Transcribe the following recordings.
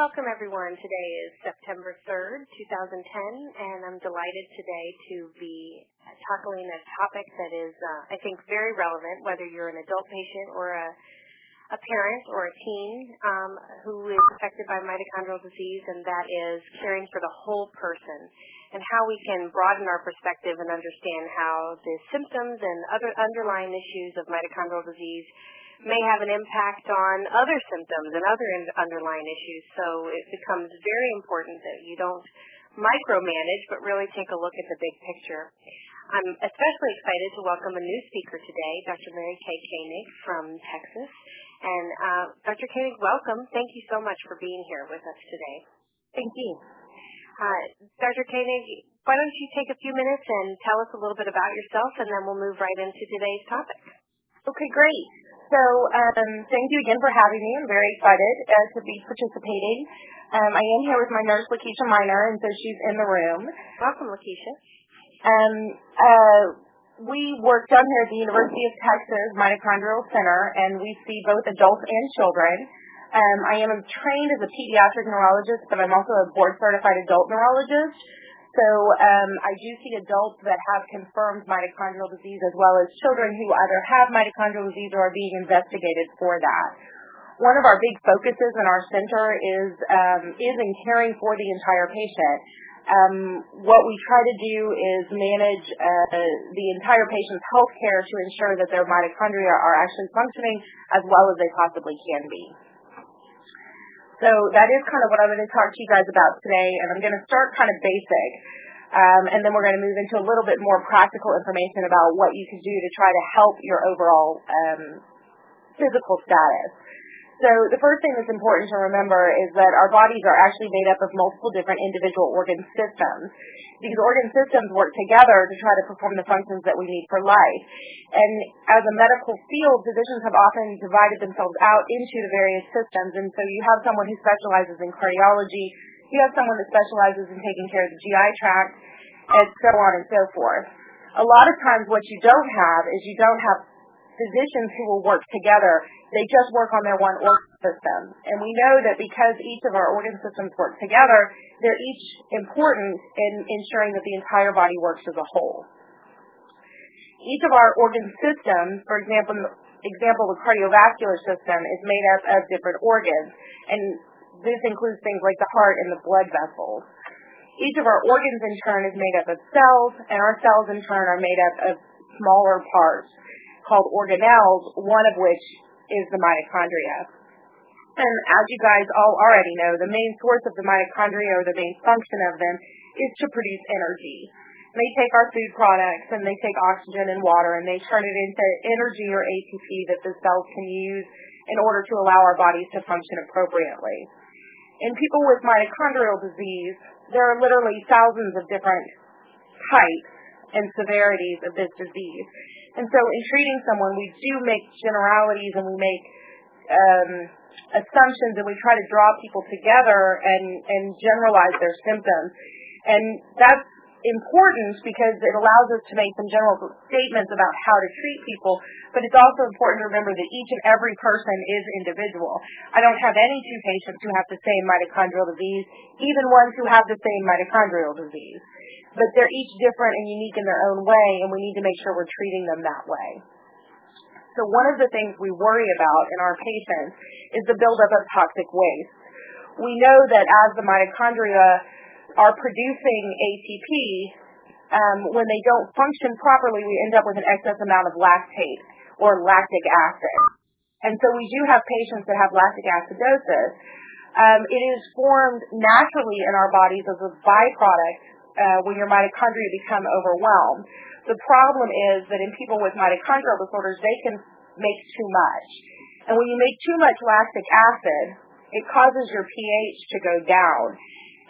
Welcome everyone. Today is September 3rd, 2010, and I'm delighted today to be tackling a topic that is, uh, I think, very relevant, whether you're an adult patient or a, a parent or a teen um, who is affected by mitochondrial disease, and that is caring for the whole person and how we can broaden our perspective and understand how the symptoms and other underlying issues of mitochondrial disease may have an impact on other symptoms and other underlying issues. So it becomes very important that you don't micromanage, but really take a look at the big picture. I'm especially excited to welcome a new speaker today, Dr. Mary Kay Koenig from Texas. And uh, Dr. Koenig, welcome. Thank you so much for being here with us today. Thank you. Uh, Dr. Koenig, why don't you take a few minutes and tell us a little bit about yourself, and then we'll move right into today's topic. Okay, great. So um, thank you again for having me. I'm very excited uh, to be participating. Um, I am here with my nurse, Lakeisha Miner, and so she's in the room. Welcome, Lakeisha. Um, uh, we work down here at the University of Texas Mitochondrial Center, and we see both adults and children. Um, I am trained as a pediatric neurologist, but I'm also a board-certified adult neurologist. So um, I do see adults that have confirmed mitochondrial disease as well as children who either have mitochondrial disease or are being investigated for that. One of our big focuses in our center is um, in caring for the entire patient. Um, what we try to do is manage uh, the entire patient's health care to ensure that their mitochondria are actually functioning as well as they possibly can be. So that is kind of what I'm going to talk to you guys about today, and I'm going to start kind of basic, um, and then we're going to move into a little bit more practical information about what you can do to try to help your overall um, physical status. So the first thing that's important to remember is that our bodies are actually made up of multiple different individual organ systems. These organ systems work together to try to perform the functions that we need for life. And as a medical field, physicians have often divided themselves out into the various systems. And so you have someone who specializes in cardiology, you have someone that specializes in taking care of the GI tract, and so on and so forth. A lot of times what you don't have is you don't have physicians who will work together. They just work on their one organ system. And we know that because each of our organ systems work together, they're each important in ensuring that the entire body works as a whole. Each of our organ systems, for example, example the cardiovascular system is made up of different organs, and this includes things like the heart and the blood vessels. Each of our organs in turn is made up of cells, and our cells in turn are made up of smaller parts called organelles, one of which is the mitochondria. And as you guys all already know, the main source of the mitochondria or the main function of them is to produce energy. They take our food products and they take oxygen and water and they turn it into energy or ATP that the cells can use in order to allow our bodies to function appropriately. In people with mitochondrial disease, there are literally thousands of different types and severities of this disease. And so in treating someone, we do make generalities and we make um, assumptions and we try to draw people together and, and generalize their symptoms. And that's important because it allows us to make some general statements about how to treat people, but it's also important to remember that each and every person is individual. I don't have any two patients who have the same mitochondrial disease, even ones who have the same mitochondrial disease but they're each different and unique in their own way, and we need to make sure we're treating them that way. So one of the things we worry about in our patients is the buildup of toxic waste. We know that as the mitochondria are producing ATP, um, when they don't function properly, we end up with an excess amount of lactate or lactic acid. And so we do have patients that have lactic acidosis. Um, it is formed naturally in our bodies as a byproduct uh, when your mitochondria become overwhelmed. The problem is that in people with mitochondrial disorders, they can make too much. And when you make too much lactic acid, it causes your pH to go down.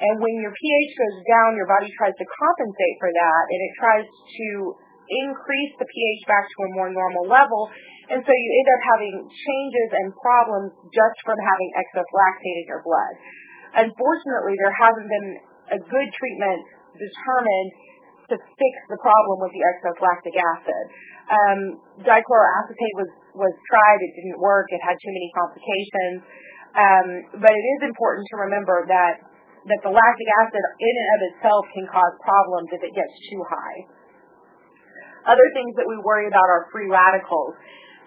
And when your pH goes down, your body tries to compensate for that, and it tries to increase the pH back to a more normal level. And so you end up having changes and problems just from having excess lactate in your blood. Unfortunately, there hasn't been a good treatment determined to fix the problem with the excess lactic acid. Um, dichloroacetate was, was tried. It didn't work. It had too many complications. Um, but it is important to remember that that the lactic acid in and of itself can cause problems if it gets too high. Other things that we worry about are free radicals.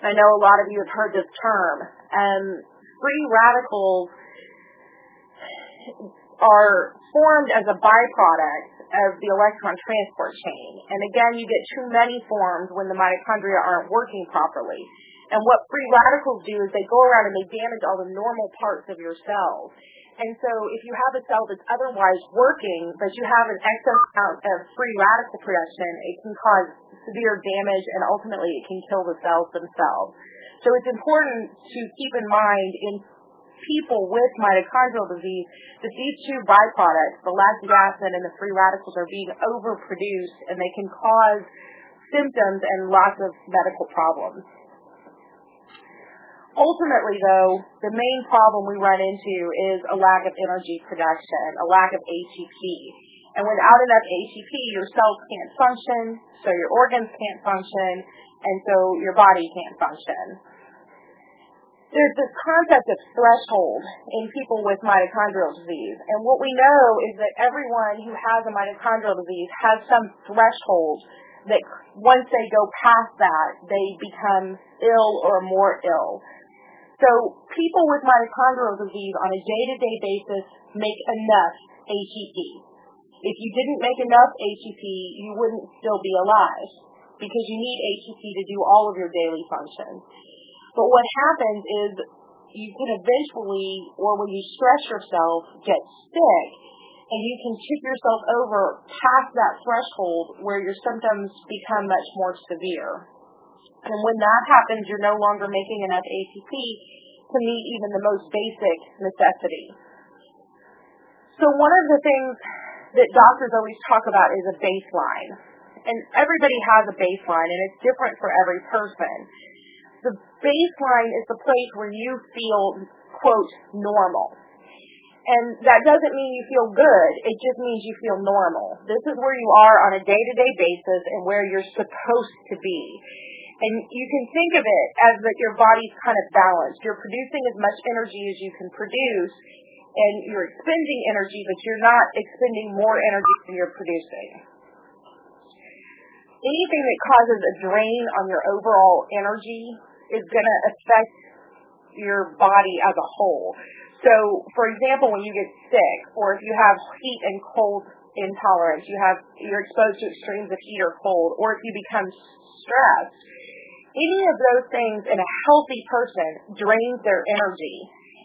I know a lot of you have heard this term. Um, free radicals are formed as a byproduct of the electron transport chain. And again, you get too many forms when the mitochondria aren't working properly. And what free radicals do is they go around and they damage all the normal parts of your cells. And so if you have a cell that's otherwise working, but you have an excess amount of free radical production, it can cause severe damage and ultimately it can kill the cells themselves. So it's important to keep in mind in people with mitochondrial disease that these two byproducts, the lactic acid and the free radicals, are being overproduced and they can cause symptoms and lots of medical problems. Ultimately, though, the main problem we run into is a lack of energy production, a lack of ATP. And without enough ATP, your cells can't function, so your organs can't function, and so your body can't function. There's this concept of threshold in people with mitochondrial disease. And what we know is that everyone who has a mitochondrial disease has some threshold that once they go past that, they become ill or more ill. So people with mitochondrial disease on a day-to-day basis make enough ATP. If you didn't make enough ATP, you wouldn't still be alive because you need ATP to do all of your daily functions. But what happens is you can eventually, or when you stress yourself, get sick, and you can tip yourself over past that threshold where your symptoms become much more severe. And when that happens, you're no longer making enough ATP to meet even the most basic necessities. So one of the things that doctors always talk about is a baseline. And everybody has a baseline and it's different for every person. Baseline is the place where you feel, quote, normal. And that doesn't mean you feel good, it just means you feel normal. This is where you are on a day to day basis and where you're supposed to be. And you can think of it as that your body's kind of balanced. You're producing as much energy as you can produce, and you're expending energy, but you're not expending more energy than you're producing. Anything that causes a drain on your overall energy is going to affect your body as a whole. So, for example, when you get sick, or if you have heat and cold intolerance, you have you're exposed to extremes of heat or cold, or if you become stressed, any of those things in a healthy person drains their energy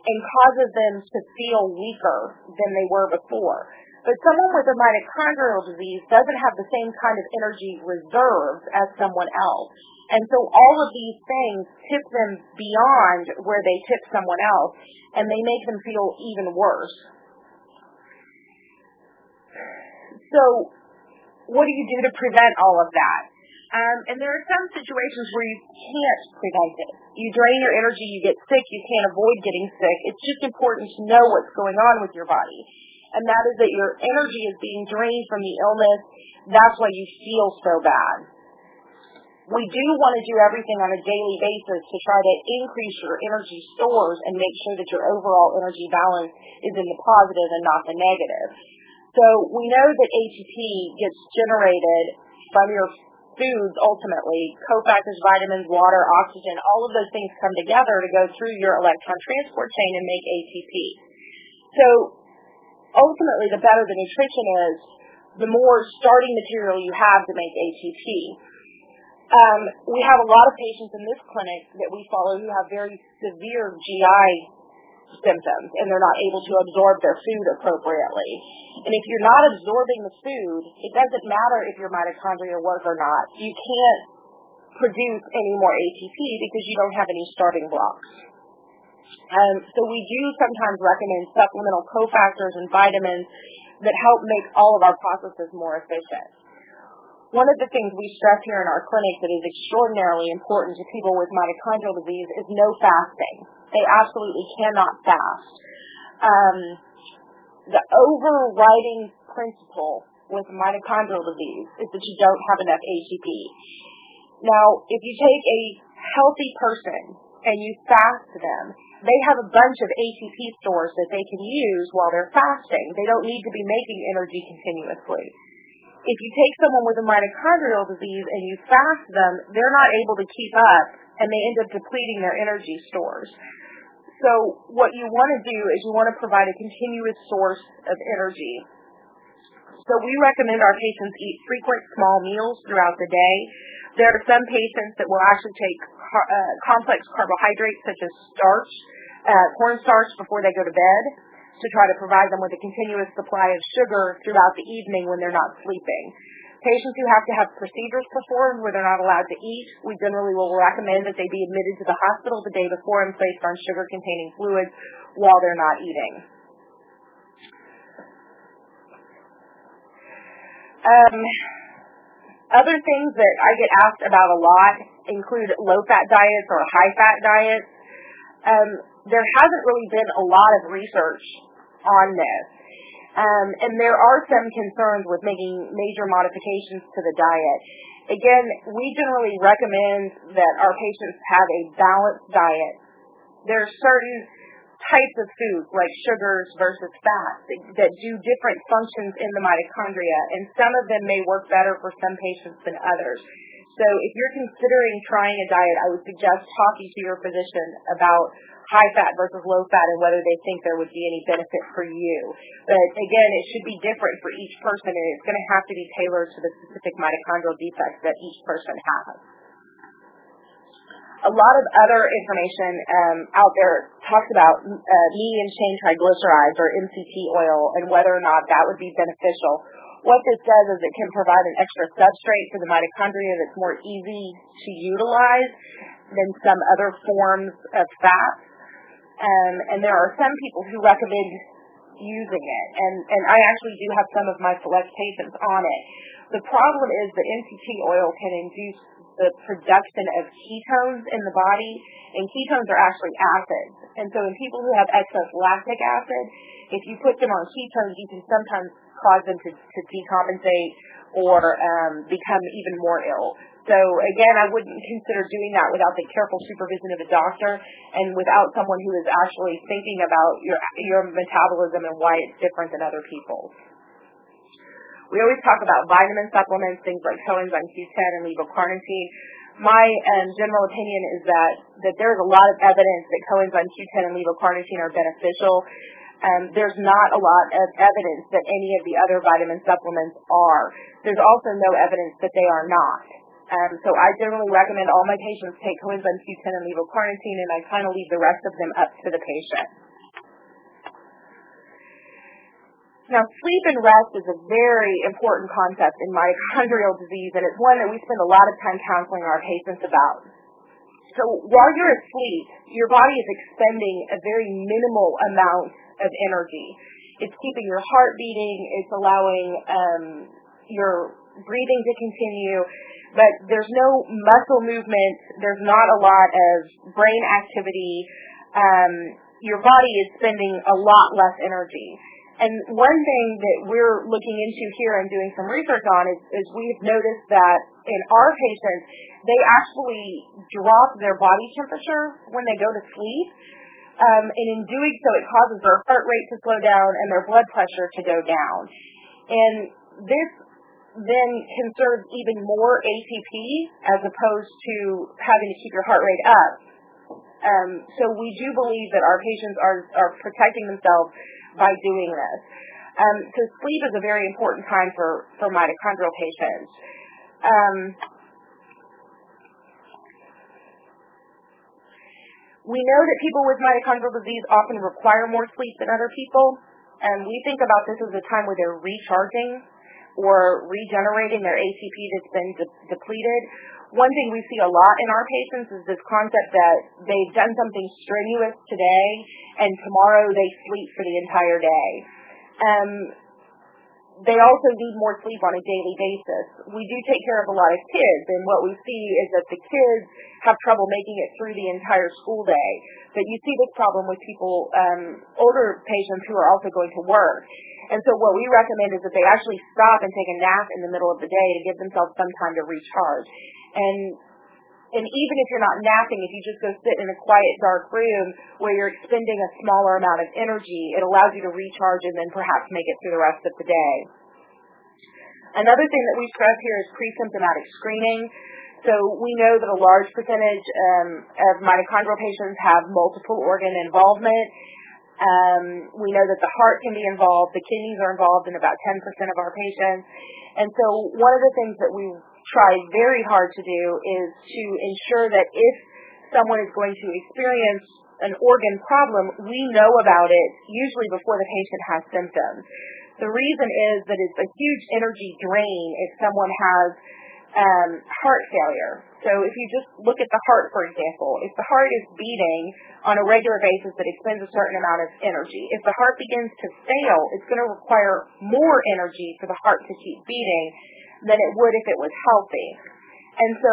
and causes them to feel weaker than they were before. But someone with a mitochondrial disease doesn't have the same kind of energy reserves as someone else. And so all of these things tip them beyond where they tip someone else, and they make them feel even worse. So what do you do to prevent all of that? Um, and there are some situations where you can't prevent it. You drain your energy, you get sick, you can't avoid getting sick. It's just important to know what's going on with your body. And that is that your energy is being drained from the illness. That's why you feel so bad. We do want to do everything on a daily basis to try to increase your energy stores and make sure that your overall energy balance is in the positive and not the negative. So we know that ATP gets generated from your foods ultimately, cofactors, vitamins, water, oxygen, all of those things come together to go through your electron transport chain and make ATP. So ultimately, the better the nutrition is, the more starting material you have to make ATP. Um, we have a lot of patients in this clinic that we follow who have very severe GI symptoms and they're not able to absorb their food appropriately. And if you're not absorbing the food, it doesn't matter if your mitochondria work or not. You can't produce any more ATP because you don't have any starting blocks. Um, so we do sometimes recommend supplemental cofactors and vitamins that help make all of our processes more efficient. One of the things we stress here in our clinic that is extraordinarily important to people with mitochondrial disease is no fasting. They absolutely cannot fast. Um, the overriding principle with mitochondrial disease is that you don't have enough ATP. Now, if you take a healthy person and you fast them, they have a bunch of ATP stores that they can use while they're fasting. They don't need to be making energy continuously. If you take someone with a mitochondrial disease and you fast them, they're not able to keep up and they end up depleting their energy stores. So what you want to do is you want to provide a continuous source of energy. So we recommend our patients eat frequent small meals throughout the day. There are some patients that will actually take uh, complex carbohydrates such as starch, uh, cornstarch before they go to bed to try to provide them with a continuous supply of sugar throughout the evening when they're not sleeping. Patients who have to have procedures performed where they're not allowed to eat, we generally will recommend that they be admitted to the hospital the day before and placed on sugar-containing fluids while they're not eating. Um, other things that I get asked about a lot include low-fat diets or high-fat diets. Um, there hasn't really been a lot of research on this. Um, and there are some concerns with making major modifications to the diet. Again, we generally recommend that our patients have a balanced diet. There are certain types of foods, like sugars versus fats, that do different functions in the mitochondria, and some of them may work better for some patients than others. So if you're considering trying a diet, I would suggest talking to your physician about high fat versus low fat and whether they think there would be any benefit for you. But again, it should be different for each person and it's going to have to be tailored to the specific mitochondrial defects that each person has. A lot of other information um, out there talks about uh, medium chain triglycerides or MCT oil and whether or not that would be beneficial. What this does is it can provide an extra substrate for the mitochondria that's more easy to utilize than some other forms of fat. Um, and there are some people who recommend using it, and, and I actually do have some of my select patients on it. The problem is that MCT oil can induce the production of ketones in the body, and ketones are actually acids. And so in people who have excess lactic acid, if you put them on ketones, you can sometimes cause them to, to decompensate or um, become even more ill. So again, I wouldn't consider doing that without the careful supervision of a doctor and without someone who is actually thinking about your your metabolism and why it's different than other people's. We always talk about vitamin supplements, things like coenzyme Q10 and levocarnitine. My um, general opinion is that that there's a lot of evidence that coenzyme Q10 and levocarnitine are beneficial. Um, there's not a lot of evidence that any of the other vitamin supplements are. There's also no evidence that they are not. Um, so I generally recommend all my patients take coenzyme Q10 and levocarnitine, and I kind of leave the rest of them up to the patient. Now, sleep and rest is a very important concept in mitochondrial disease, and it's one that we spend a lot of time counseling our patients about. So while you're asleep, your body is expending a very minimal amount of energy. It's keeping your heart beating. It's allowing um, your breathing to continue but there's no muscle movement. There's not a lot of brain activity. Um, your body is spending a lot less energy. And one thing that we're looking into here and doing some research on is, is we've noticed that in our patients, they actually drop their body temperature when they go to sleep. Um, and in doing so, it causes their heart rate to slow down and their blood pressure to go down. And this then conserves even more ATP as opposed to having to keep your heart rate up. Um, so we do believe that our patients are, are protecting themselves by doing this. Um, so sleep is a very important time for, for mitochondrial patients. Um, we know that people with mitochondrial disease often require more sleep than other people. And we think about this as a time where they're recharging or regenerating their ATP that's been de- depleted. One thing we see a lot in our patients is this concept that they've done something strenuous today and tomorrow they sleep for the entire day. Um, they also need more sleep on a daily basis. We do take care of a lot of kids, and what we see is that the kids have trouble making it through the entire school day. But you see this problem with people, um, older patients who are also going to work. And so what we recommend is that they actually stop and take a nap in the middle of the day to give themselves some time to recharge. And and even if you're not napping, if you just go sit in a quiet, dark room where you're expending a smaller amount of energy, it allows you to recharge and then perhaps make it through the rest of the day. Another thing that we stress here is pre-symptomatic screening. So we know that a large percentage um, of mitochondrial patients have multiple organ involvement. Um, we know that the heart can be involved, the kidneys are involved in about 10% of our patients. And so one of the things that we try very hard to do is to ensure that if someone is going to experience an organ problem, we know about it usually before the patient has symptoms. The reason is that it's a huge energy drain if someone has um, heart failure. So if you just look at the heart, for example, if the heart is beating on a regular basis that expends a certain amount of energy, if the heart begins to fail, it's going to require more energy for the heart to keep beating than it would if it was healthy. And so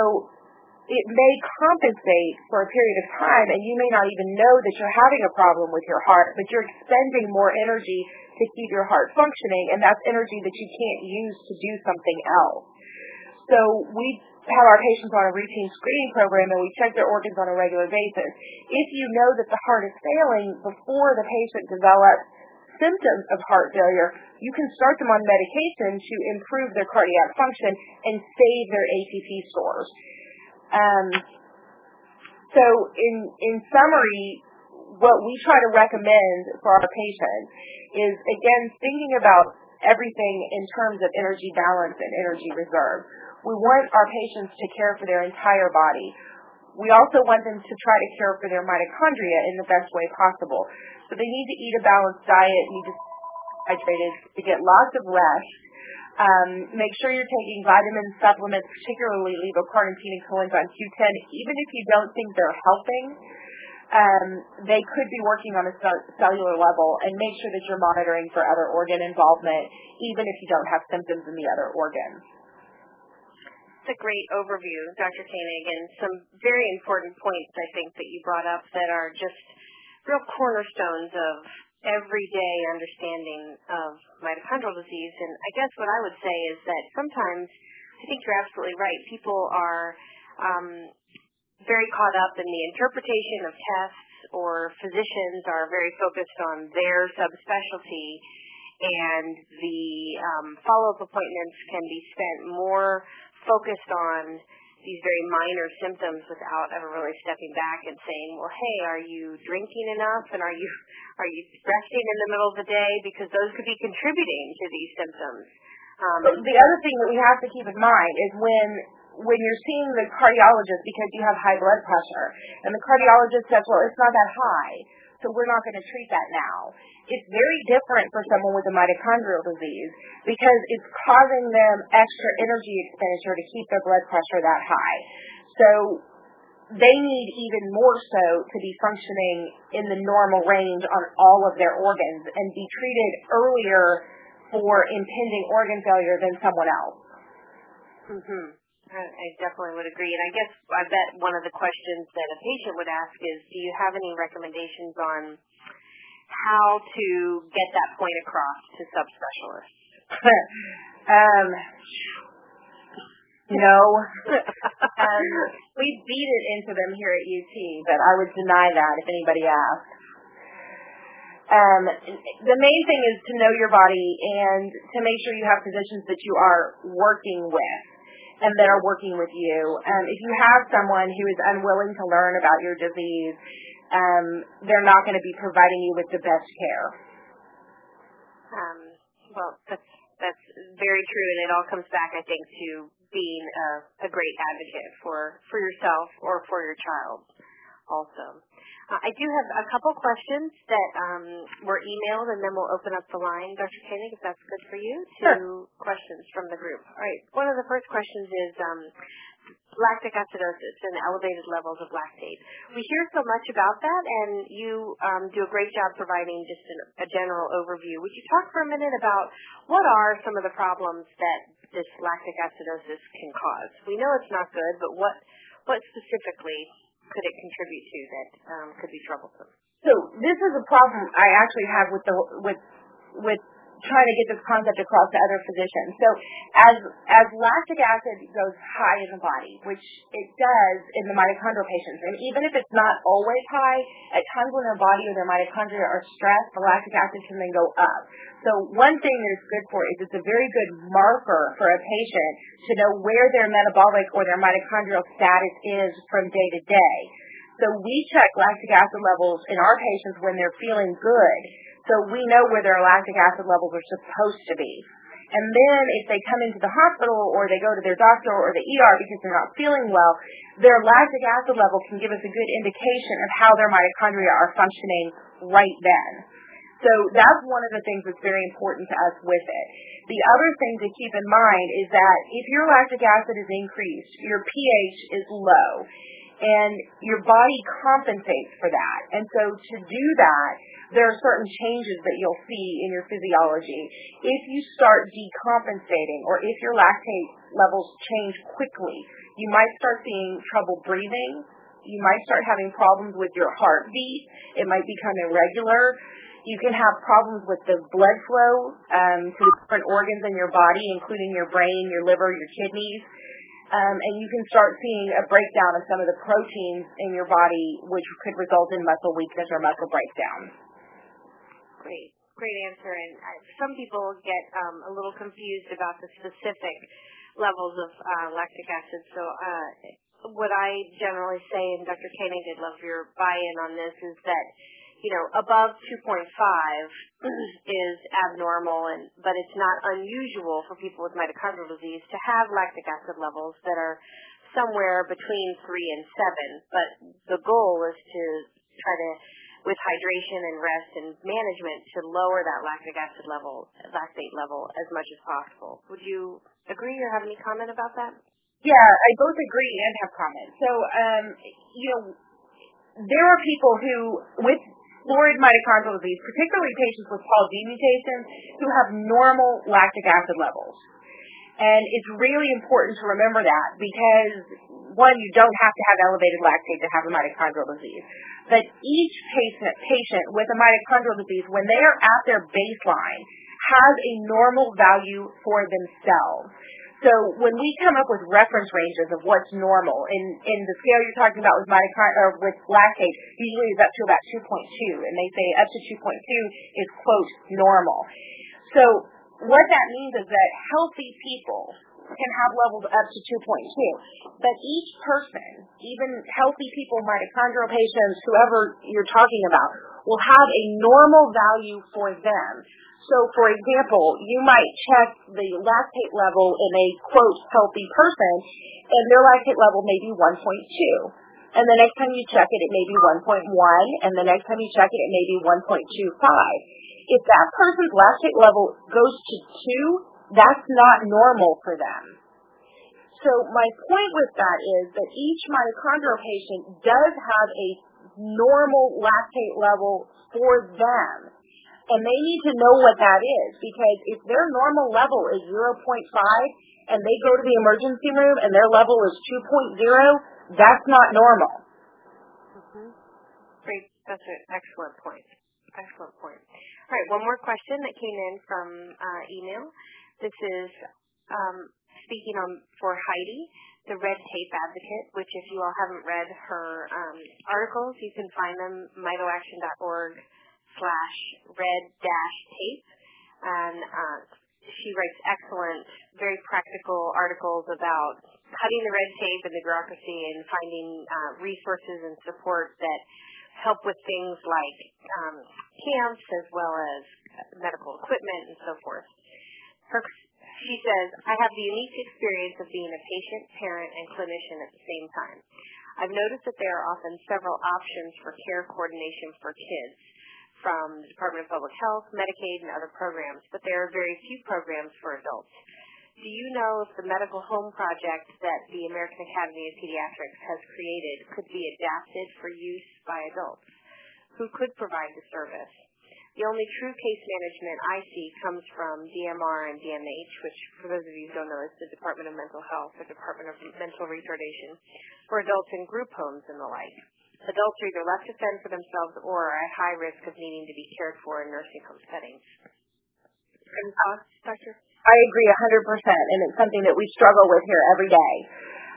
it may compensate for a period of time and you may not even know that you're having a problem with your heart, but you're expending more energy to keep your heart functioning and that's energy that you can't use to do something else. So we have our patients on a routine screening program and we check their organs on a regular basis. If you know that the heart is failing before the patient develops symptoms of heart failure, you can start them on medication to improve their cardiac function and save their ATP stores. Um, so in, in summary, what we try to recommend for our patients is, again, thinking about everything in terms of energy balance and energy reserve. We want our patients to care for their entire body. We also want them to try to care for their mitochondria in the best way possible. So they need to eat a balanced diet, need to hydrated, to get lots of rest. Um, make sure you're taking vitamin supplements, particularly levocarnitine and coenzyme Q10, even if you don't think they're helping. Um, they could be working on a cellular level and make sure that you're monitoring for other organ involvement, even if you don't have symptoms in the other organs. That's a great overview, Dr. Koenig, and some very important points I think that you brought up that are just real cornerstones of everyday understanding of mitochondrial disease. And I guess what I would say is that sometimes I think you're absolutely right. People are um, very caught up in the interpretation of tests, or physicians are very focused on their subspecialty, and the um, follow-up appointments can be spent more focused on these very minor symptoms without ever really stepping back and saying, well, hey, are you drinking enough? And are you are you resting in the middle of the day? Because those could be contributing to these symptoms. Um, the other thing that we have to keep in mind is when when you're seeing the cardiologist because you have high blood pressure and the cardiologist says, well, it's not that high so we're not going to treat that now. It's very different for someone with a mitochondrial disease because it's causing them extra energy expenditure to keep their blood pressure that high. So they need even more so to be functioning in the normal range on all of their organs and be treated earlier for impending organ failure than someone else. Mm-hmm. I definitely would agree. And I guess I bet one of the questions that a patient would ask is, do you have any recommendations on how to get that point across to subspecialists? um, no. um, we beat it into them here at UT, but I would deny that if anybody asked. Um, the main thing is to know your body and to make sure you have physicians that you are working with and that are working with you. Um, if you have someone who is unwilling to learn about your disease, um, they're not going to be providing you with the best care. Um, well, that's that's very true, and it all comes back, I think, to being a, a great advocate for for yourself or for your child, also. Uh, I do have a couple questions that um, were emailed, and then we'll open up the line, Dr. Koenig, if that's good for you, to sure. questions from the group. All right. One of the first questions is um, lactic acidosis and elevated levels of lactate. We hear so much about that, and you um, do a great job providing just an, a general overview. Would you talk for a minute about what are some of the problems that this lactic acidosis can cause? We know it's not good, but what what specifically could it contribute to that um, could be troublesome? So this is a problem I actually have with the with with trying to get this concept across to other physicians. So as as lactic acid goes high in the body, which it does in the mitochondrial patients, and even if it's not always high, at times when their body or their mitochondria are stressed, the lactic acid can then go up. So one thing that it's good for is it's a very good marker for a patient to know where their metabolic or their mitochondrial status is from day to day. So we check lactic acid levels in our patients when they're feeling good so we know where their lactic acid levels are supposed to be. And then if they come into the hospital or they go to their doctor or the ER because they're not feeling well, their lactic acid level can give us a good indication of how their mitochondria are functioning right then. So that's one of the things that's very important to us with it. The other thing to keep in mind is that if your lactic acid is increased, your pH is low, and your body compensates for that. And so to do that, there are certain changes that you'll see in your physiology. If you start decompensating or if your lactate levels change quickly, you might start seeing trouble breathing. You might start having problems with your heartbeat. It might become irregular. You can have problems with the blood flow um, to different organs in your body, including your brain, your liver, your kidneys. Um, and you can start seeing a breakdown of some of the proteins in your body, which could result in muscle weakness or muscle breakdown. Great, great answer. And uh, some people get um, a little confused about the specific levels of uh, lactic acid. So uh, what I generally say, and Dr. Koenig, I'd love your buy-in on this, is that you know, above 2.5 is abnormal, and but it's not unusual for people with mitochondrial disease to have lactic acid levels that are somewhere between 3 and 7. But the goal is to try to, with hydration and rest and management, to lower that lactic acid level, lactate level as much as possible. Would you agree or have any comment about that? Yeah, I both agree and have comments. So, um, you know, there are people who, with florid mitochondrial disease, particularly patients with POLG mutations who have normal lactic acid levels. And it's really important to remember that because one, you don't have to have elevated lactate to have a mitochondrial disease. But each patient, patient with a mitochondrial disease, when they are at their baseline, has a normal value for themselves. So when we come up with reference ranges of what's normal, in, in the scale you're talking about with mitochondria or with lactate, usually is up to about 2.2, and they say up to 2.2 is quote normal. So what that means is that healthy people can have levels up to 2.2. But each person, even healthy people, mitochondrial patients, whoever you're talking about, will have a normal value for them. So, for example, you might check the lactate level in a quote healthy person, and their lactate level may be 1.2. And the next time you check it, it may be 1.1, and the next time you check it, it may be 1.25. If that person's lactate level goes to 2, that's not normal for them. So my point with that is that each mitochondrial patient does have a normal lactate level for them and they need to know what that is because if their normal level is 0.5 and they go to the emergency room and their level is 2.0, that's not normal. Mm-hmm. Great. That's an excellent point. Excellent point. All right, one more question that came in from uh, email. This is um, speaking on for Heidi, the Red Tape Advocate, which if you all haven't read her um, articles, you can find them mitoaction.org slash red dash tape. And uh, she writes excellent, very practical articles about cutting the red tape and the bureaucracy and finding uh, resources and support that help with things like um, camps as well as medical equipment and so forth. Her, she says, I have the unique experience of being a patient, parent, and clinician at the same time. I've noticed that there are often several options for care coordination for kids from the Department of Public Health, Medicaid, and other programs, but there are very few programs for adults. Do you know if the medical home project that the American Academy of Pediatrics has created could be adapted for use by adults? Who could provide the service? The only true case management I see comes from DMR and DMH, which, for those of you who don't know, is the Department of Mental Health, the Department of Mental Retardation, for adults in group homes and the like. Adults are either left to fend for themselves or are at high risk of needing to be cared for in nursing home settings. Any thoughts, Doctor? I agree 100%, and it's something that we struggle with here every day.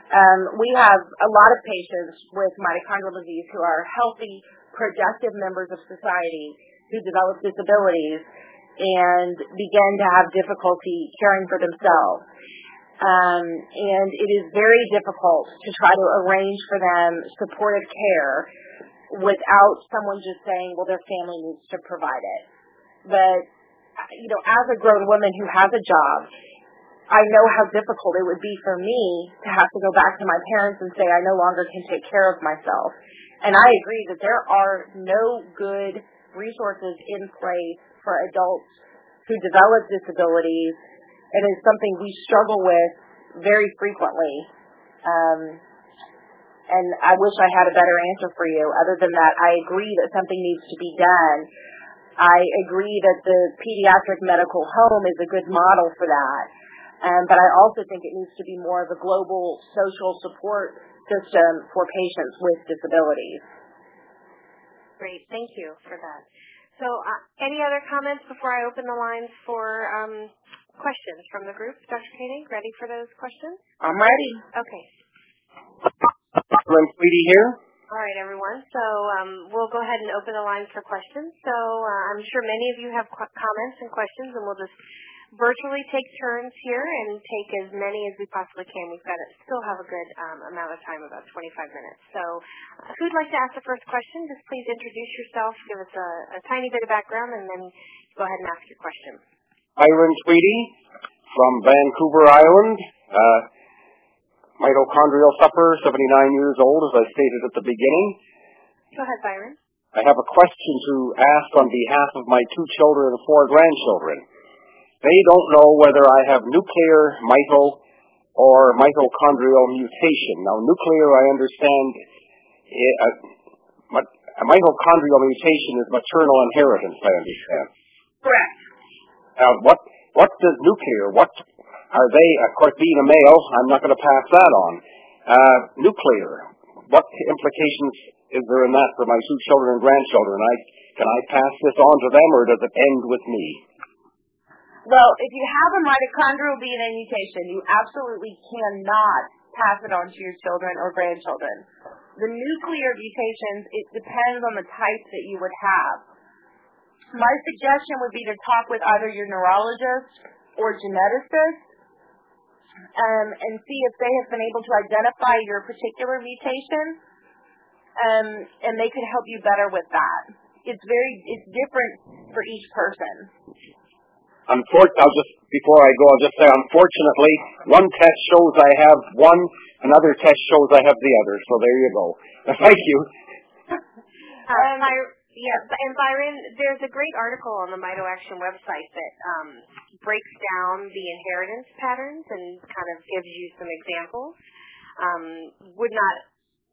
Um, we have a lot of patients with mitochondrial disease who are healthy, productive members of society who develop disabilities and begin to have difficulty caring for themselves. Um, and it is very difficult to try to arrange for them supportive care without someone just saying, well, their family needs to provide it. But, you know, as a grown woman who has a job, I know how difficult it would be for me to have to go back to my parents and say I no longer can take care of myself. And I agree that there are no good resources in place for adults who develop disabilities it is something we struggle with very frequently. Um, and I wish I had a better answer for you. Other than that, I agree that something needs to be done. I agree that the pediatric medical home is a good model for that. Um, but I also think it needs to be more of a global social support system for patients with disabilities. Great. Thank you for that. So, uh, any other comments before I open the lines for um, questions from the group. Dr. Koenig, ready for those questions? I'm ready. Okay. Lynn Tweedy here. All right, everyone. So um, we'll go ahead and open the lines for questions. So uh, I'm sure many of you have qu- comments and questions, and we'll just virtually take turns here and take as many as we possibly can. We've got to still have a good um, amount of time, about 25 minutes. So uh, who'd like to ask the first question? Just please introduce yourself, give us a, a tiny bit of background, and then go ahead and ask your question. Byron Tweedy from Vancouver Island. Uh, mitochondrial sufferer, 79 years old, as I stated at the beginning. Go ahead, Byron. I have a question to ask on behalf of my two children and four grandchildren. They don't know whether I have nuclear mito or mitochondrial mutation. Now, nuclear, I understand, uh, a mitochondrial mutation is maternal inheritance, I understand. Correct. Now, what what does nuclear? What are they? Of course, being a male, I'm not going to pass that on. Uh, nuclear. What implications is there in that for my two children and grandchildren? I can I pass this on to them, or does it end with me? Well, if you have a mitochondrial DNA mutation, you absolutely cannot pass it on to your children or grandchildren. The nuclear mutations, it depends on the type that you would have. My suggestion would be to talk with either your neurologist or geneticist um, and see if they have been able to identify your particular mutation, um, and they could help you better with that. It's very it's different for each person. Unfortunately, I'll just before I go, I'll just say, unfortunately, one test shows I have one, another test shows I have the other. So there you go. Thank you. Um, yeah, and Byron, there's a great article on the Mito Action website that um, breaks down the inheritance patterns and kind of gives you some examples. Um, would not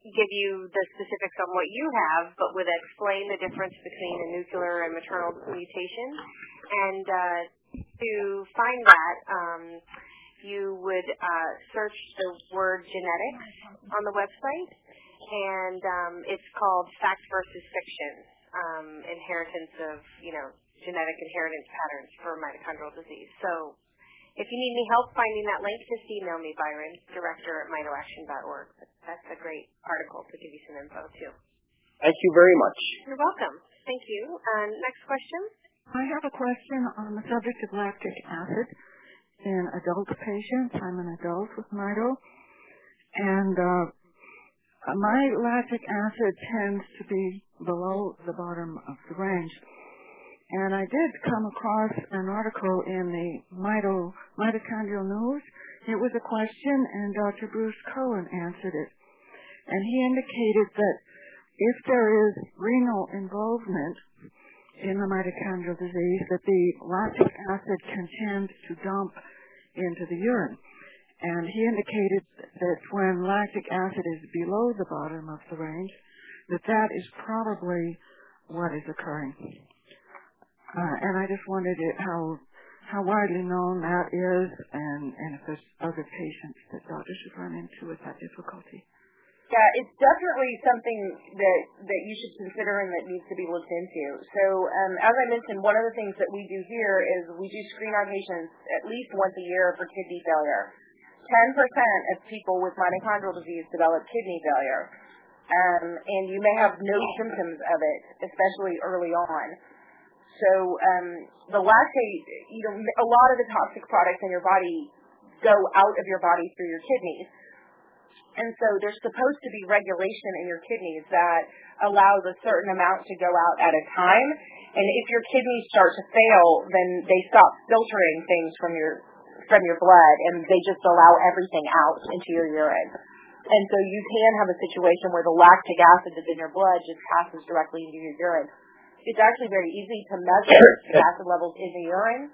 give you the specifics on what you have, but would explain the difference between a nuclear and maternal mutation. And uh, to find that, um, you would uh, search the word genetics on the website, and um, it's called Fact versus Fiction um, inheritance of, you know, genetic inheritance patterns for mitochondrial disease. So if you need any help finding that link, just email me, Byron, director at mitoaction.org. That's a great article to give you some info, too. Thank you very much. You're welcome. Thank you. Uh, next question. I have a question on the subject of lactic acid in adult patients. I'm an adult with mito, and uh, Uh, my lactic acid tends to be below the bottom of the range. And I did come across an article in the mito, mitochondrial news. It was a question, and Dr. Bruce Cohen answered it. And he indicated that if there is renal involvement in the mitochondrial disease, that the lactic acid can tend to dump into the urine. And he indicated that when lactic acid is below the bottom of the range, that that is probably what is occurring. Uh, and I just wondered it, how how widely known that is, and and if there's other patients that doctors should run into with that difficulty. Yeah, it's definitely something that that you should consider and that needs to be looked into. So, um, as I mentioned, one of the things that we do here is we do screen our patients at least once a year for kidney failure. 10% of people with mitochondrial disease develop kidney failure, um, and you may have no symptoms of it, especially early on. So um, the lactate, you know, a lot of the toxic products in your body go out of your body through your kidneys. And so there's supposed to be regulation in your kidneys that allows a certain amount to go out at a time. And if your kidneys start to fail, then they stop filtering things from your from your blood and they just allow everything out into your urine. And so you can have a situation where the lactic acid that's in your blood just passes directly into your urine. It's actually very easy to measure the acid levels in the urine.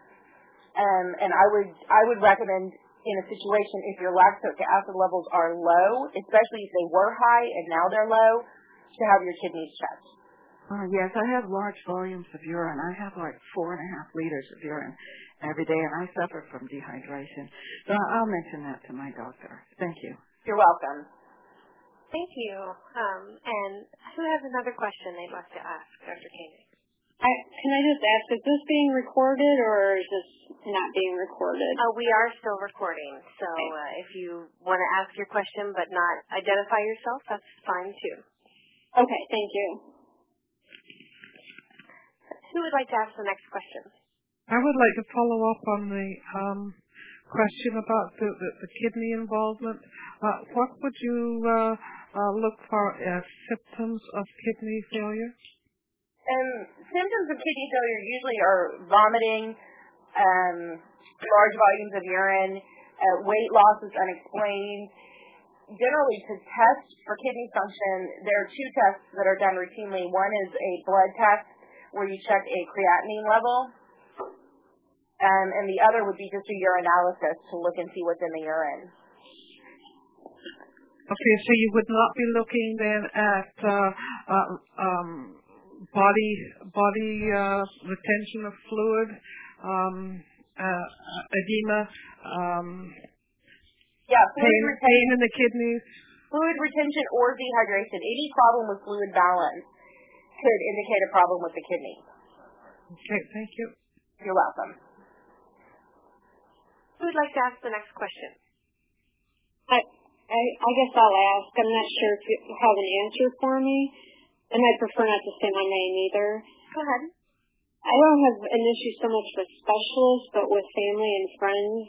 Um, and I would I would recommend in a situation if your lactic acid levels are low, especially if they were high and now they're low, to have your kidneys checked. Uh, yes, I have large volumes of urine. I have like four and a half liters of urine every day, and I suffer from dehydration. So I'll mention that to my doctor. Thank you. You're welcome. Thank you. Um, and who has another question they'd like to ask Dr. Koenig? I, can I just ask, is this being recorded or is this not being recorded? Uh, we are still recording, so uh, if you want to ask your question but not identify yourself, that's fine too. Okay, thank you. Who would like to ask the next question? I would like to follow up on the um, question about the, the, the kidney involvement. Uh, what would you uh, uh, look for as symptoms of kidney failure? Um, symptoms of kidney failure usually are vomiting, um, large volumes of urine, uh, weight loss is unexplained. Generally, to test for kidney function, there are two tests that are done routinely. One is a blood test where you check a creatinine level, um, and the other would be just a urinalysis to look and see what's in the urine. Okay, so you would not be looking then at uh, uh, um, body body uh, retention of fluid, um, uh, edema, um, yeah, pain, pain in the kidneys. Fluid retention or dehydration. Any problem with fluid balance could indicate a problem with the kidney. Okay, thank you. You're welcome. Who would like to ask the next question? I, I, I guess I'll ask. I'm not sure if you have an answer for me and I prefer not to say my name either. Go ahead. I don't have an issue so much with specialists, but with family and friends.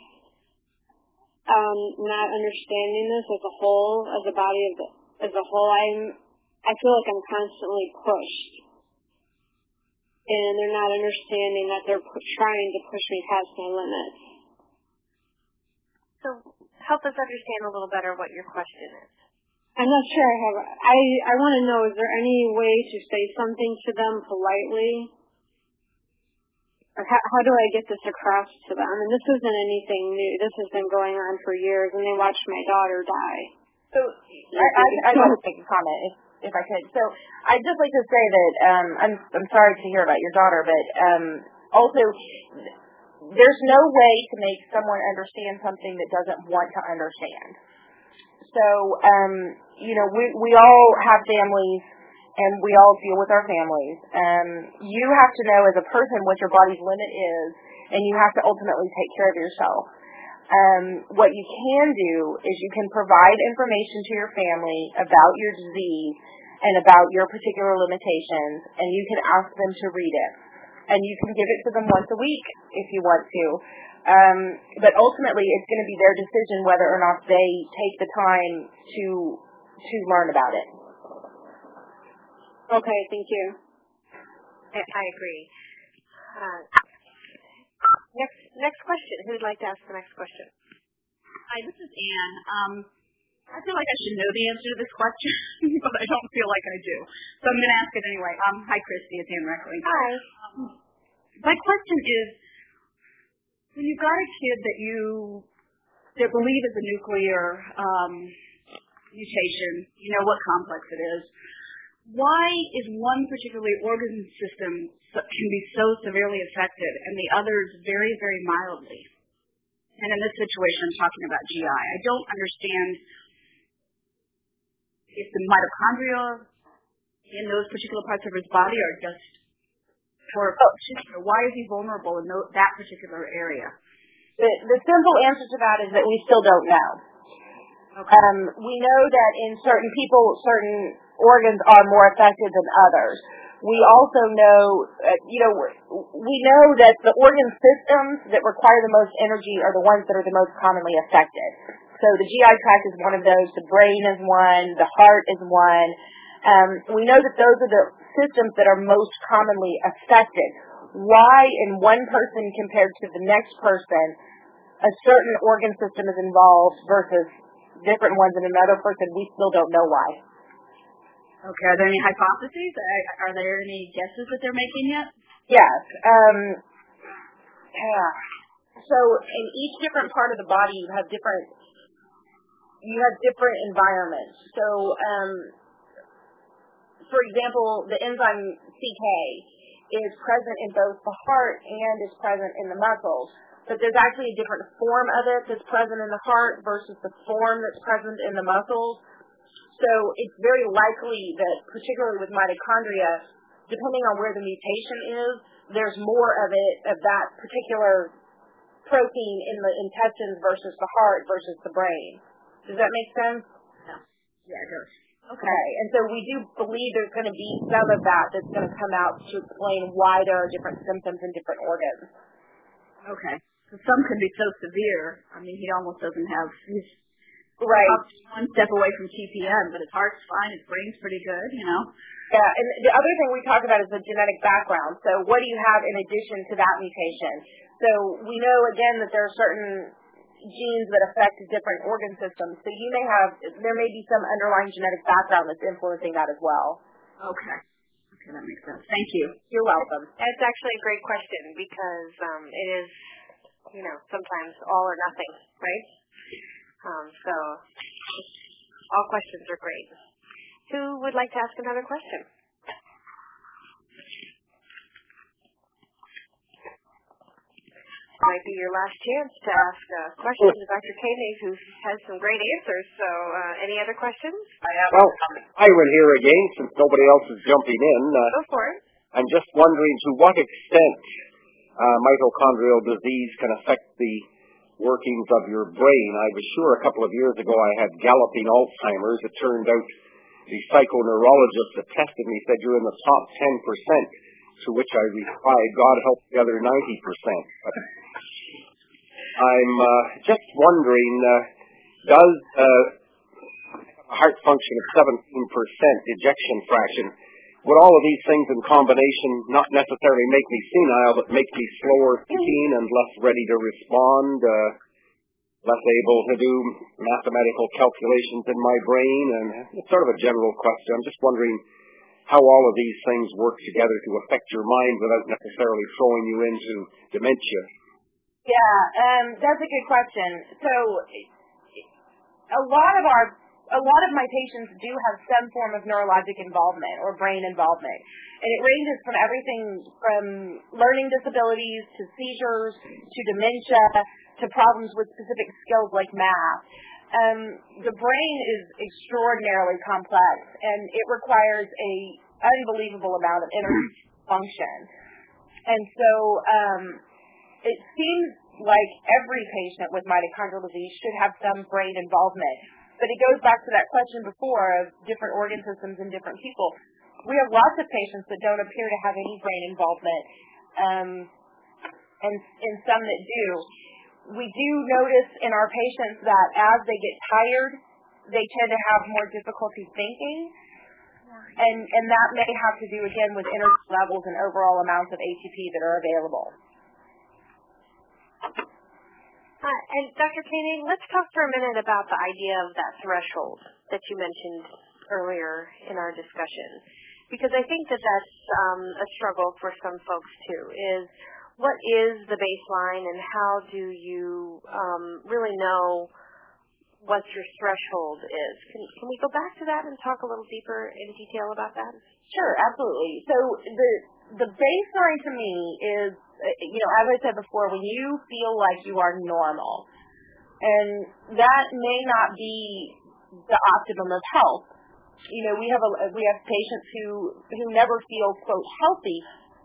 Um, not understanding this as a whole, as a body of the, as a whole, I'm I feel like I'm constantly pushed, and they're not understanding that they're trying to push me past my limits. So help us understand a little better what your question is. I'm not sure I have. I I want to know: is there any way to say something to them politely, or how how do I get this across to them? And this isn't anything new. This has been going on for years, and they watched my daughter die. So I I, I want to make a comment if if I could. So I'd just like to say that um, I'm I'm sorry to hear about your daughter, but um, also there's no way to make someone understand something that doesn't want to understand. So, um, you know, we, we all have families and we all deal with our families. Um, you have to know as a person what your body's limit is and you have to ultimately take care of yourself. Um, what you can do is you can provide information to your family about your disease and about your particular limitations and you can ask them to read it. And you can give it to them once a week if you want to. Um, but ultimately, it's going to be their decision whether or not they take the time to to learn about it. Okay, thank you. I, I agree. Uh, next next question. Who would like to ask the next question? Hi, this is Anne. Um, I feel like I should know the answer to this question, but I don't feel like I do. So I'm going to ask it anyway. Um, hi, Christy. It's Anne Reckling. Hi. Um, my question is, when you've got a kid that you that believe is a nuclear um, mutation, you know what complex it is. Why is one particularly organ system can be so severely affected and the others very, very mildly? And in this situation, I'm talking about GI. I don't understand if the mitochondria in those particular parts of his body are just poor function, or why is he vulnerable in that particular area? The, the simple answer to that is that we still don't know. Okay. Um, we know that in certain people, certain organs are more affected than others. We also know, uh, you know, we know that the organ systems that require the most energy are the ones that are the most commonly affected. So the GI tract is one of those, the brain is one, the heart is one. Um, we know that those are the systems that are most commonly affected. Why in one person compared to the next person a certain organ system is involved versus different ones in another person, we still don't know why. Okay. Are there any hypotheses? Are there any guesses that they're making yet? Yes. Um, yeah. So in each different part of the body, you have different you have different environments. So, um, for example, the enzyme CK is present in both the heart and is present in the muscles but there's actually a different form of it that's present in the heart versus the form that's present in the muscles. So it's very likely that, particularly with mitochondria, depending on where the mutation is, there's more of it, of that particular protein in the intestines versus the heart versus the brain. Does that make sense? Yeah, it does. Okay, and so we do believe there's going to be some of that that's going to come out to explain why there are different symptoms in different organs. Okay some can be so severe. I mean, he almost doesn't have. He's right one step away from TPN, but his heart's fine, his brain's pretty good, you know. Yeah, and the other thing we talk about is the genetic background. So, what do you have in addition to that mutation? So, we know again that there are certain genes that affect different organ systems. So, you may have there may be some underlying genetic background that's influencing that as well. Okay. Okay, that makes sense. Thank you. You're welcome. That's actually a great question because um, it is you know, sometimes all or nothing, right? Um, so all questions are great. Who would like to ask another question? Might be your last chance to ask a question to Dr. Koenig, who has some great answers. So, uh, any other questions? I have. Well, Iron here again, since nobody else is jumping in. Uh, Go for it. I'm just wondering to what extent uh, mitochondrial disease can affect the workings of your brain. I was sure a couple of years ago I had galloping Alzheimer's. It turned out the psychoneurologist that tested me said you're in the top 10%, to which I replied, God help the other 90%. But I'm uh, just wondering, uh, does uh, a heart function of 17% ejection fraction would all of these things in combination not necessarily make me senile, but make me slower thinking and less ready to respond, uh, less able to do mathematical calculations in my brain? And it's sort of a general question. I'm just wondering how all of these things work together to affect your mind without necessarily throwing you into dementia. Yeah, um, that's a good question. So a lot of our a lot of my patients do have some form of neurologic involvement or brain involvement. And it ranges from everything from learning disabilities to seizures to dementia to problems with specific skills like math. Um, the brain is extraordinarily complex and it requires a unbelievable amount of energy function. And so um, it seems like every patient with mitochondrial disease should have some brain involvement. But it goes back to that question before of different organ systems in different people. We have lots of patients that don't appear to have any brain involvement, um, and, and some that do. We do notice in our patients that as they get tired, they tend to have more difficulty thinking, and, and that may have to do again with energy levels and overall amounts of ATP that are available. Uh, and Dr. Koenig, let's talk for a minute about the idea of that threshold that you mentioned earlier in our discussion, because I think that that's um, a struggle for some folks too. Is what is the baseline, and how do you um, really know what your threshold is? Can, can we go back to that and talk a little deeper in detail about that? Sure, absolutely. So the the baseline to me is you know, as I said before, when you feel like you are normal, and that may not be the optimum of health, you know, we have a we have patients who who never feel quote healthy,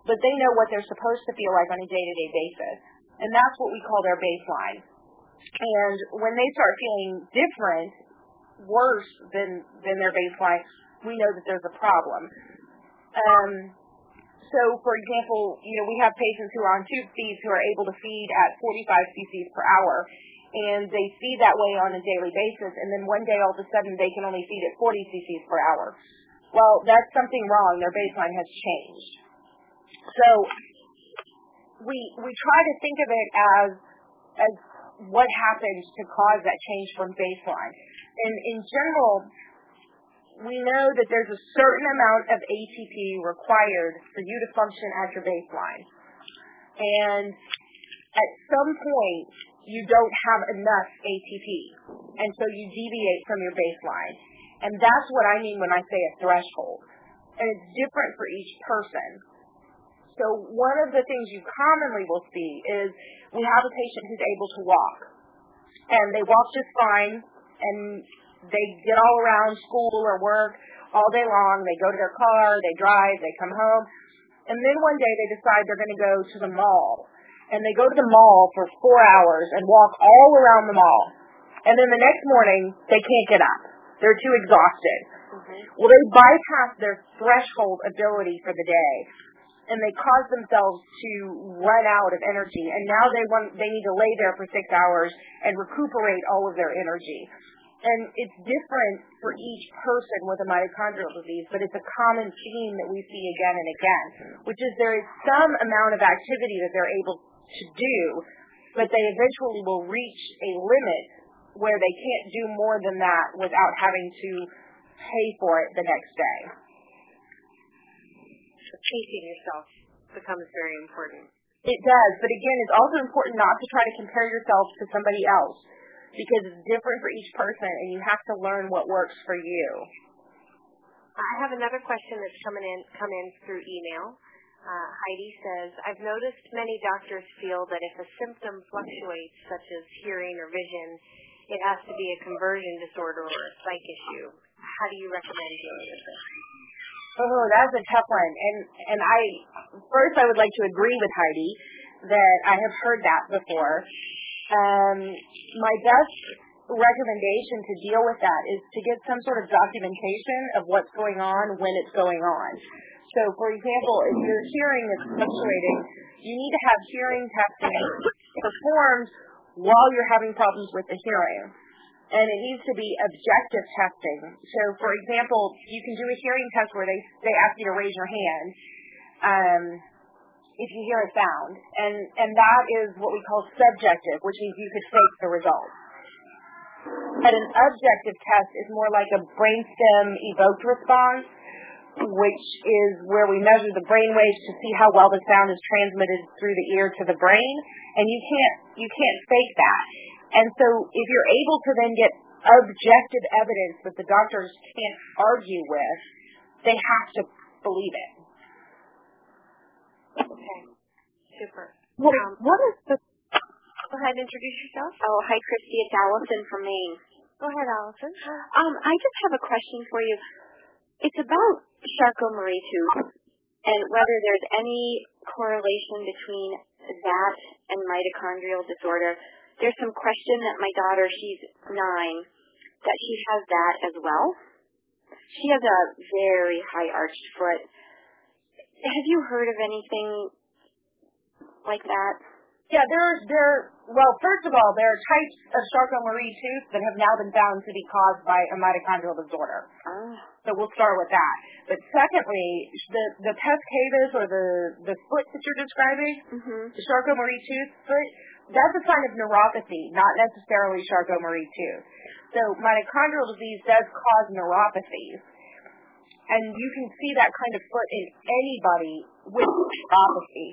but they know what they're supposed to feel like on a day-to-day basis, and that's what we call their baseline. And when they start feeling different, worse than than their baseline, we know that there's a problem. Um, so, for example, you know, we have patients who are on tube feeds who are able to feed at 45 cc's per hour, and they feed that way on a daily basis, and then one day all of a sudden they can only feed at 40 cc's per hour. Well, that's something wrong. Their baseline has changed. So we we try to think of it as as what happened to cause that change from baseline. And in general, we know that there's a certain amount of ATP required for you to function at your baseline. And at some point, you don't have enough ATP. And so you deviate from your baseline. And that's what I mean when I say a threshold. And it's different for each person. So one of the things you commonly will see is we have a patient who's able to walk. And they walk just fine and they get all around school or work all day long. They go to their car, they drive, they come home. And then one day they decide they're going to go to the mall and they go to the mall for four hours and walk all around the mall. And then the next morning, they can't get up. They're too exhausted. Mm-hmm. Well, they bypass their threshold ability for the day, and they cause themselves to run out of energy. And now they want they need to lay there for six hours and recuperate all of their energy. And it's different for each person with a mitochondrial disease, but it's a common theme that we see again and again, which is there is some amount of activity that they're able to do, but they eventually will reach a limit where they can't do more than that without having to pay for it the next day. So pacing yourself becomes very important. It does, but again, it's also important not to try to compare yourself to somebody else because it's different for each person and you have to learn what works for you. I have another question that's coming in come in through email. Uh, Heidi says, I've noticed many doctors feel that if a symptom fluctuates, such as hearing or vision, it has to be a conversion disorder or a psych issue. How do you recommend dealing with this? Oh, that's a tough one. And and I first I would like to agree with Heidi that I have heard that before. Um, my best recommendation to deal with that is to get some sort of documentation of what's going on when it's going on. So, for example, if your hearing is fluctuating, you need to have hearing testing performed while you're having problems with the hearing. And it needs to be objective testing. So, for example, you can do a hearing test where they, they ask you to raise your hand um, if you hear a sound. And, and that is what we call subjective, which means you could fake the result. But an objective test is more like a brainstem evoked response which is where we measure the brain waves to see how well the sound is transmitted through the ear to the brain, and you can't you can't fake that. And so if you're able to then get objective evidence that the doctors can't argue with, they have to believe it. Okay. Super. What, um, what is the Go ahead and introduce yourself. Oh, hi Christy, it's Allison from Maine. Go ahead, Allison. Um, I just have a question for you. It's about Charcot-Marie tooth and whether there's any correlation between that and mitochondrial disorder. There's some question that my daughter, she's nine, that she has that as well. She has a very high arched foot. Have you heard of anything like that? Yeah, there, there. Well, first of all, there are types of Charcot-Marie tooth that have now been found to be caused by a mitochondrial disorder. Oh. So we'll start with that. But secondly, the the pes cavus or the the foot that you're describing, mm-hmm. the Charcot-Marie tooth foot, that's a sign of neuropathy, not necessarily Charcot-Marie tooth. So mitochondrial disease does cause neuropathies. And you can see that kind of foot in anybody with neuropathy.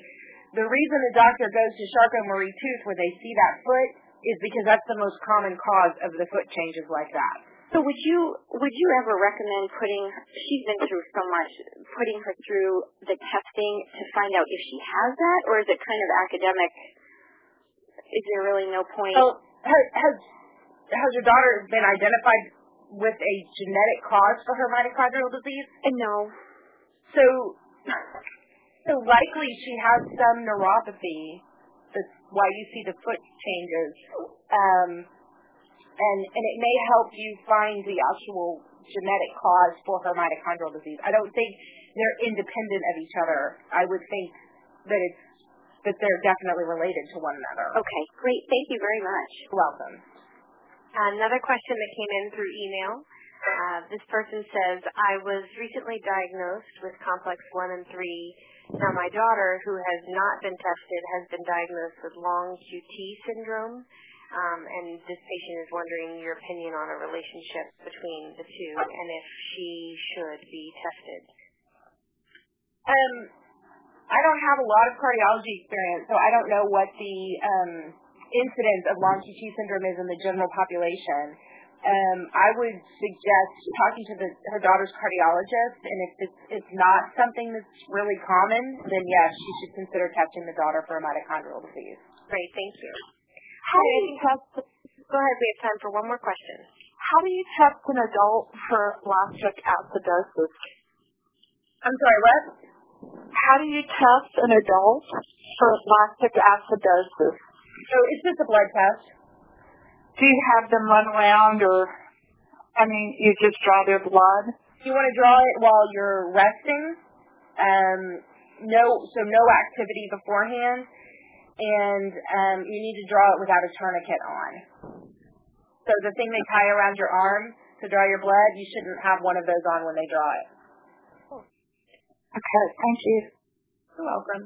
The reason the doctor goes to Charcot-Marie tooth when they see that foot is because that's the most common cause of the foot changes like that. So would you would you ever recommend putting she's been through so much putting her through the testing to find out if she has that or is it kind of academic is there really no point so has has, has your daughter been identified with a genetic cause for her mitochondrial disease? Uh, no. So, so likely she has some neuropathy. That's why you see the foot changes. Um, and, and it may help you find the actual genetic cause for her mitochondrial disease. I don't think they're independent of each other. I would think that it's that they're definitely related to one another. Okay, great. Thank you very much. Welcome. Another question that came in through email. Uh, this person says, I was recently diagnosed with complex 1 and 3. Now my daughter, who has not been tested, has been diagnosed with long QT syndrome. Um, and this patient is wondering your opinion on a relationship between the two and if she should be tested. Um, I don't have a lot of cardiology experience, so I don't know what the um, incidence of long QT syndrome is in the general population. Um, I would suggest talking to the, her daughter's cardiologist, and if it's, it's not something that's really common, then yes, she should consider testing the daughter for a mitochondrial disease. Great, thank you. How do you test? Go ahead, we have time for one more question. How do you test an adult for lactic acidosis? I'm sorry, what? How do you test an adult for lactic acidosis? So it's just a blood test. Do you have them run around or, I mean, you just draw their blood? You want to draw it while you're resting. Um, no, so no activity beforehand, and um, you need to draw it without a tourniquet on. So the thing they tie around your arm to draw your blood, you shouldn't have one of those on when they draw it. Okay, thank you. You're welcome.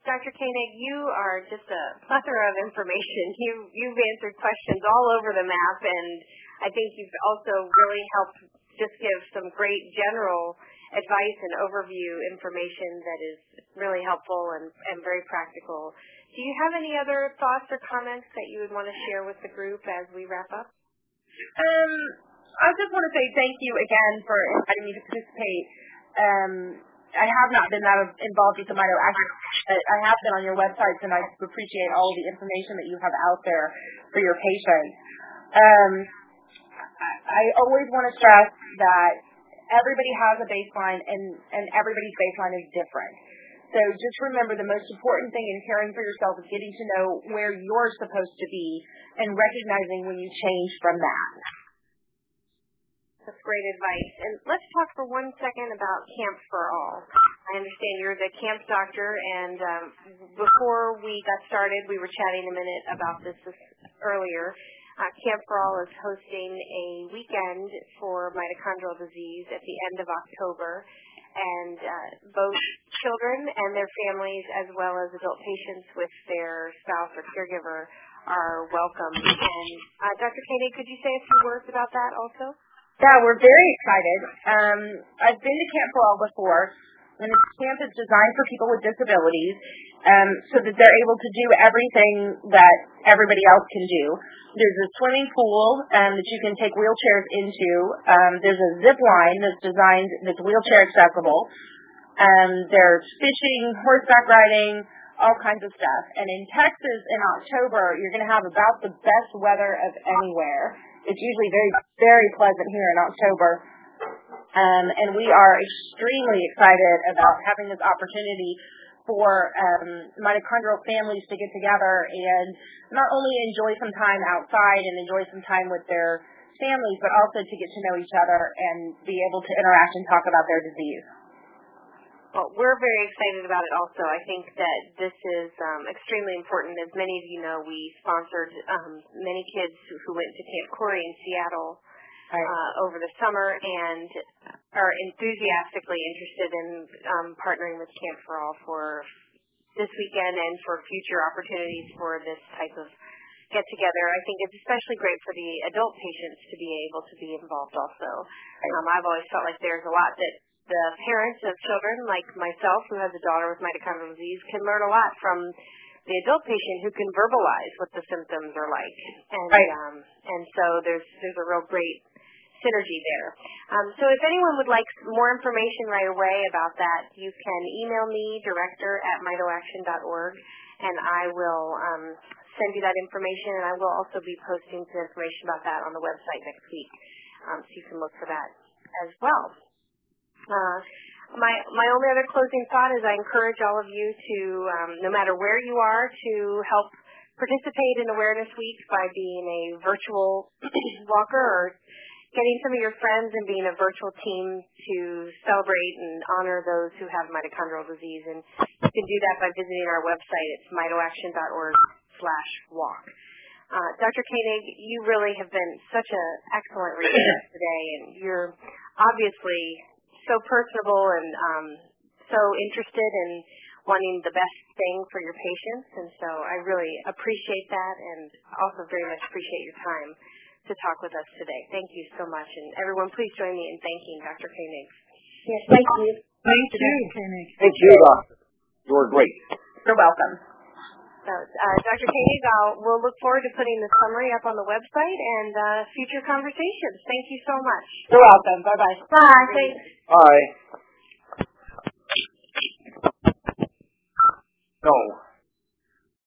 Dr. Koenig, you are just a plethora of information. You, you've answered questions all over the map, and I think you've also really helped just give some great general advice and overview information that is really helpful and, and very practical. Do you have any other thoughts or comments that you would want to share with the group as we wrap up? Um, I just want to say thank you again for inviting me to participate. Um, I have not been that involved with the Mito but I have been on your websites, and I appreciate all of the information that you have out there for your patients. Um, I always want to stress that everybody has a baseline, and, and everybody's baseline is different. So just remember the most important thing in caring for yourself is getting to know where you're supposed to be and recognizing when you change from that. That's great advice. And let's talk for one second about Camp for All. I understand you're the camp doctor, and um, before we got started, we were chatting a minute about this, this earlier. Uh, camp for All is hosting a weekend for mitochondrial disease at the end of October, and uh, both children and their families, as well as adult patients with their spouse or caregiver, are welcome. And uh, Dr. Koenig, could you say a few words about that also? Yeah, we're very excited. Um, I've been to Camp for before, and the camp is designed for people with disabilities um, so that they're able to do everything that everybody else can do. There's a swimming pool um, that you can take wheelchairs into. Um, there's a zip line that's designed that's wheelchair accessible. Um, there's fishing, horseback riding, all kinds of stuff. And in Texas in October, you're going to have about the best weather of anywhere. It's usually very, very pleasant here in October. Um, and we are extremely excited about having this opportunity for um, mitochondrial families to get together and not only enjoy some time outside and enjoy some time with their families, but also to get to know each other and be able to interact and talk about their disease. Well, we're very excited about it also. I think that this is um, extremely important. As many of you know, we sponsored um, many kids who, who went to Camp Korey in Seattle uh, over the summer and are enthusiastically interested in um, partnering with Camp for All for this weekend and for future opportunities for this type of get together. I think it's especially great for the adult patients to be able to be involved also. Um, I've always felt like there's a lot that the parents of children like myself who has a daughter with mitochondrial disease can learn a lot from the adult patient who can verbalize what the symptoms are like. And right. um and so there's there's a real great synergy there. Um, so if anyone would like more information right away about that, you can email me, director at mitoaction.org, and I will um, send you that information, and I will also be posting some information about that on the website next week, um, so you can look for that as well. Uh, my my only other closing thought is I encourage all of you to, um, no matter where you are, to help participate in Awareness Week by being a virtual walker or getting some of your friends and being a virtual team to celebrate and honor those who have mitochondrial disease. And you can do that by visiting our website. It's mitoaction.org slash walk. Uh, Dr. Koenig, you really have been such an excellent resource today, and you're obviously so personable and um, so interested in wanting the best thing for your patients. And so I really appreciate that and also very much appreciate your time to talk with us today. Thank you so much. And everyone, please join me in thanking Dr. Koenig. Yes, thank you. Thank you. Koenig. Thank you, Doctor. You were great. You're welcome. So, uh, Dr. Koenig, I'll, we'll look forward to putting the summary up on the website and uh, future conversations. Thank you so much. You're welcome. Bye-bye. Bye. Thanks. Bye. No.